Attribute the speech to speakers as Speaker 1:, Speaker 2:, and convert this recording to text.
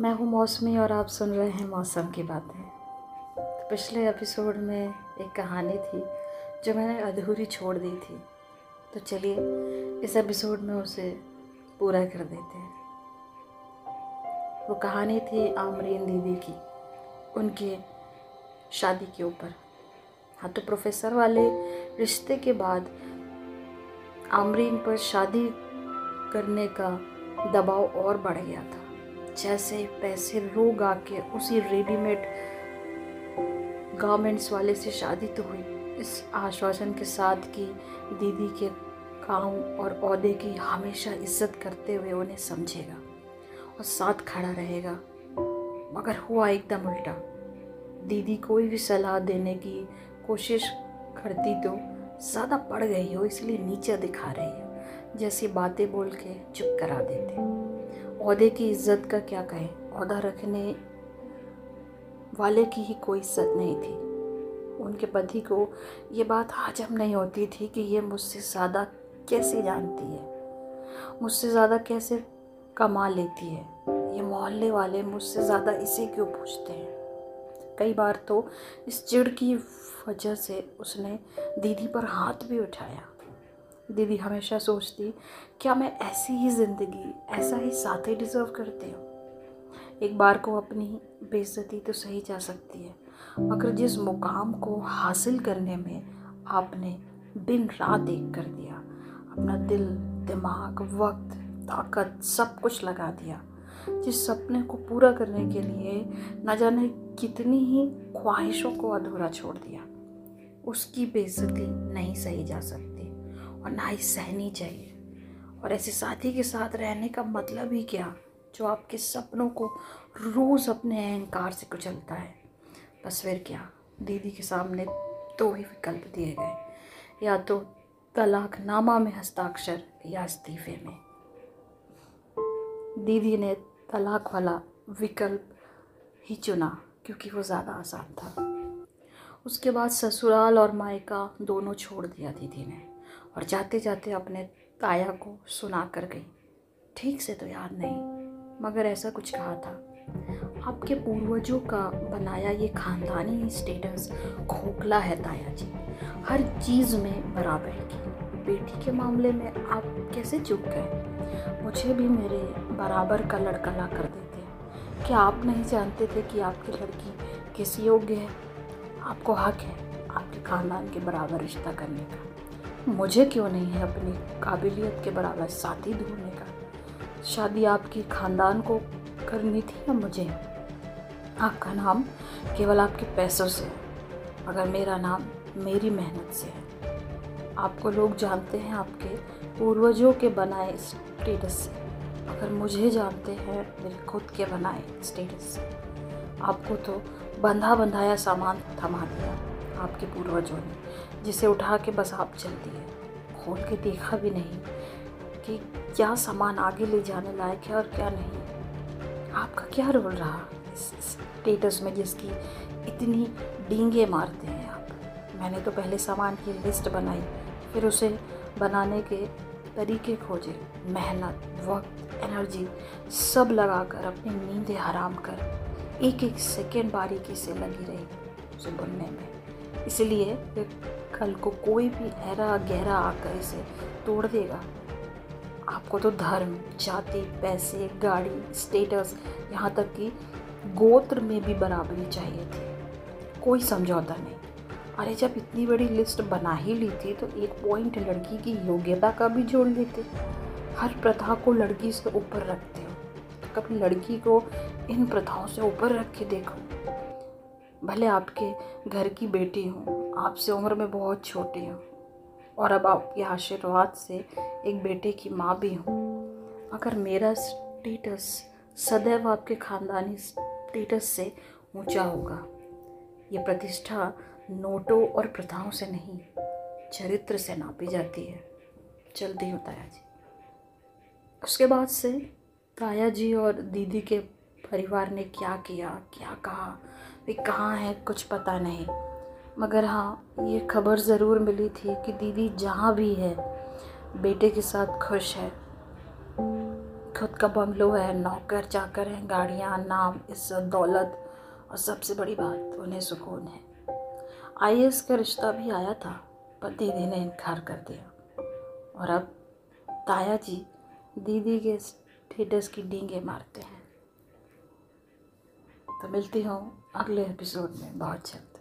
Speaker 1: मैं हूँ मौसमी और आप सुन रहे हैं मौसम की बातें। तो पिछले एपिसोड में एक कहानी थी जो मैंने अधूरी छोड़ दी थी। तो चलिए, इस एपिसोड में उसे पूरा कर देते हैं। वो कहानी थी आमरीन दीदी की, उनके शादी के ऊपर। हाँ तो प्रोफेसर वाले रिश्ते के बाद आमरीन पर शादी करने का दबाव और बढ़ गया था। जैसे पैसे लोग आके उसी रेडीमेड गारमेंट्स वाले से शादी तो हुई। इस आश्वासन के साथ कि दीदी के काम और अहदे की हमेशा इज़्ज़त करते हुए उन्हें समझेगा और साथ खड़ा रहेगा। मगर हुआ एकदम उल्टा। दीदी कोई भी सलाह देने की कोशिश करती तो ज़्यादा पड़ गई हो, इसलिए नीचे दिखा रही है, जैसी बातें बोल के चुप करा देते। अहदे की इज़्ज़त का क्या कहें? अहदा रखने वाले की ही कोई इज़्ज़त नहीं थी। उनके पति को ये बात हजम नहीं होती थी कि ये मुझसे ज़्यादा कैसे जानती है। मुझसे ज़्यादा कैसे कमा लेती है। ये मोहल्ले वाले मुझसे ज़्यादा इसे क्यों पूछते हैं? कई बार तो इस चिड़ की वजह से उसने दीदी पर हाथ भी उठाया। दीदी हमेशा सोचती, क्या मैं ऐसी ही ज़िंदगी, ऐसा ही साथी डिज़र्व करती हूँ? एक बार को अपनी बेइज्जती तो सही जा सकती है, मगर जिस मुकाम को हासिल करने में आपने दिन रात एक कर दिया, अपना दिल, दिमाग, वक्त, ताकत, सब कुछ लगा दिया, जिस सपने को पूरा करने के लिए न जाने कितनी ही ख्वाहिशों को अधूरा छोड़ दिया, उसकी बेइज्जती नहीं सही जा सकती। और ना ही सहनी चाहिए। और ऐसे साथी के साथ रहने का मतलब ही क्या? जो आपके सपनों को रोज़ अपने अहंकार से कुचलता है। बस फिर क्या? दीदी के सामने दो ही विकल्प दिए गए। या तो तलाकनामा में हस्ताक्षर या इस्तीफे में। दीदी ने तलाक वाला विकल्प ही चुना, क्योंकि वो ज़्यादा आसान था। उसके बाद ससुराल और मायका दोनों छोड़ दिया दीदी ने। और जाते जाते अपने ताया को सुना कर गई। ठीक से तो याद नहीं, मगर ऐसा कुछ कहा था। आपके पूर्वजों का बनाया ये खानदानी स्टेटस खोखला है ताया जी। हर चीज़ में बराबर की। बेटी के मामले में आप कैसे चुप गए? मुझे भी मेरे बराबर का लड़का ला कर देते। क्या आप नहीं जानते थे कि आपकी लड़की किस योग्य है? आपको हक है आपके ख़ानदान के बराबर रिश्ता करने का। मुझे क्यों नहीं है अपनी काबिलियत के बराबर साथी ढूँढने का? शादी आपकी ख़ानदान को करनी थी या मुझे? आपका नाम केवल आपके पैसों से मगर मेरा नाम मेरी मेहनत से है। आपको लोग जानते हैं आपके पूर्वजों के बनाए स्टेटस से अगर मुझे जानते हैं मेरे खुद के बनाए स्टेटस से। आपको तो बंधा बंधाया सामान थमा दिया। आपके पूर्वजों ने, जिसे उठा के बस आप चल दिए खोल के देखा भी नहीं कि क्या सामान आगे ले जाने लायक है और क्या नहीं। आपका क्या रोल रहा स्टेटस में जिसकी इतनी डींगे मारते हैं आप? मैंने तो पहले सामान की लिस्ट बनाई, फिर उसे बनाने के तरीके खोजे। मेहनत, वक्त एनर्जी सब लगाकर अपनी नींदें हराम कर एक एक सेकेंड बारीकी से लगी रही उसे बुनने में। इसलिए कल को कोई भी ऐरा गहरा आकर इसे तोड़ देगा। आपको तो धर्म, जाति, पैसे, गाड़ी स्टेटस यहाँ तक कि गोत्र में भी बराबरी चाहिए थी। कोई समझौता नहीं। अरे जब इतनी बड़ी लिस्ट बना ही ली थी तो एक पॉइंट लड़की की योग्यता का भी जोड़ लेते। हर प्रथा को लड़की से ऊपर रखते हो। तो कभी लड़की को इन प्रथाओं से ऊपर रख के देखो। भले आपके घर की बेटी हूँ, आपसे उम्र में बहुत छोटी हूँ और अब आपके आशीर्वाद से एक बेटे की माँ भी हूँ। अगर मेरा स्टेटस सदैव आपके ख़ानदानी स्टेटस से ऊँचा होगा, ये प्रतिष्ठा नोटों और प्रथाओं से नहीं, चरित्र से नापी जाती है। चलती हूँ ताया जी उसके बाद से ताया जी और दीदी के परिवार ने क्या किया, क्या कहा वे कहाँ हैं, कुछ पता नहीं। मगर हाँ ये खबर ज़रूर मिली थी कि दीदी जहाँ भी है, बेटे के साथ खुश है। खुद का बंगलो है, नौकर चाकर हैं, गाड़ियाँ, नाम, इज़्ज़त, दौलत और सबसे बड़ी बात, उन्हें सुकून है। आई का रिश्ता भी आया था, पर दीदी ने इनकार कर दिया। और अब ताया जी दीदी के स्टेटस की डींगे मारते हैं। तो मिलती हूँ अगले एपिसोड में। बहुत जल्द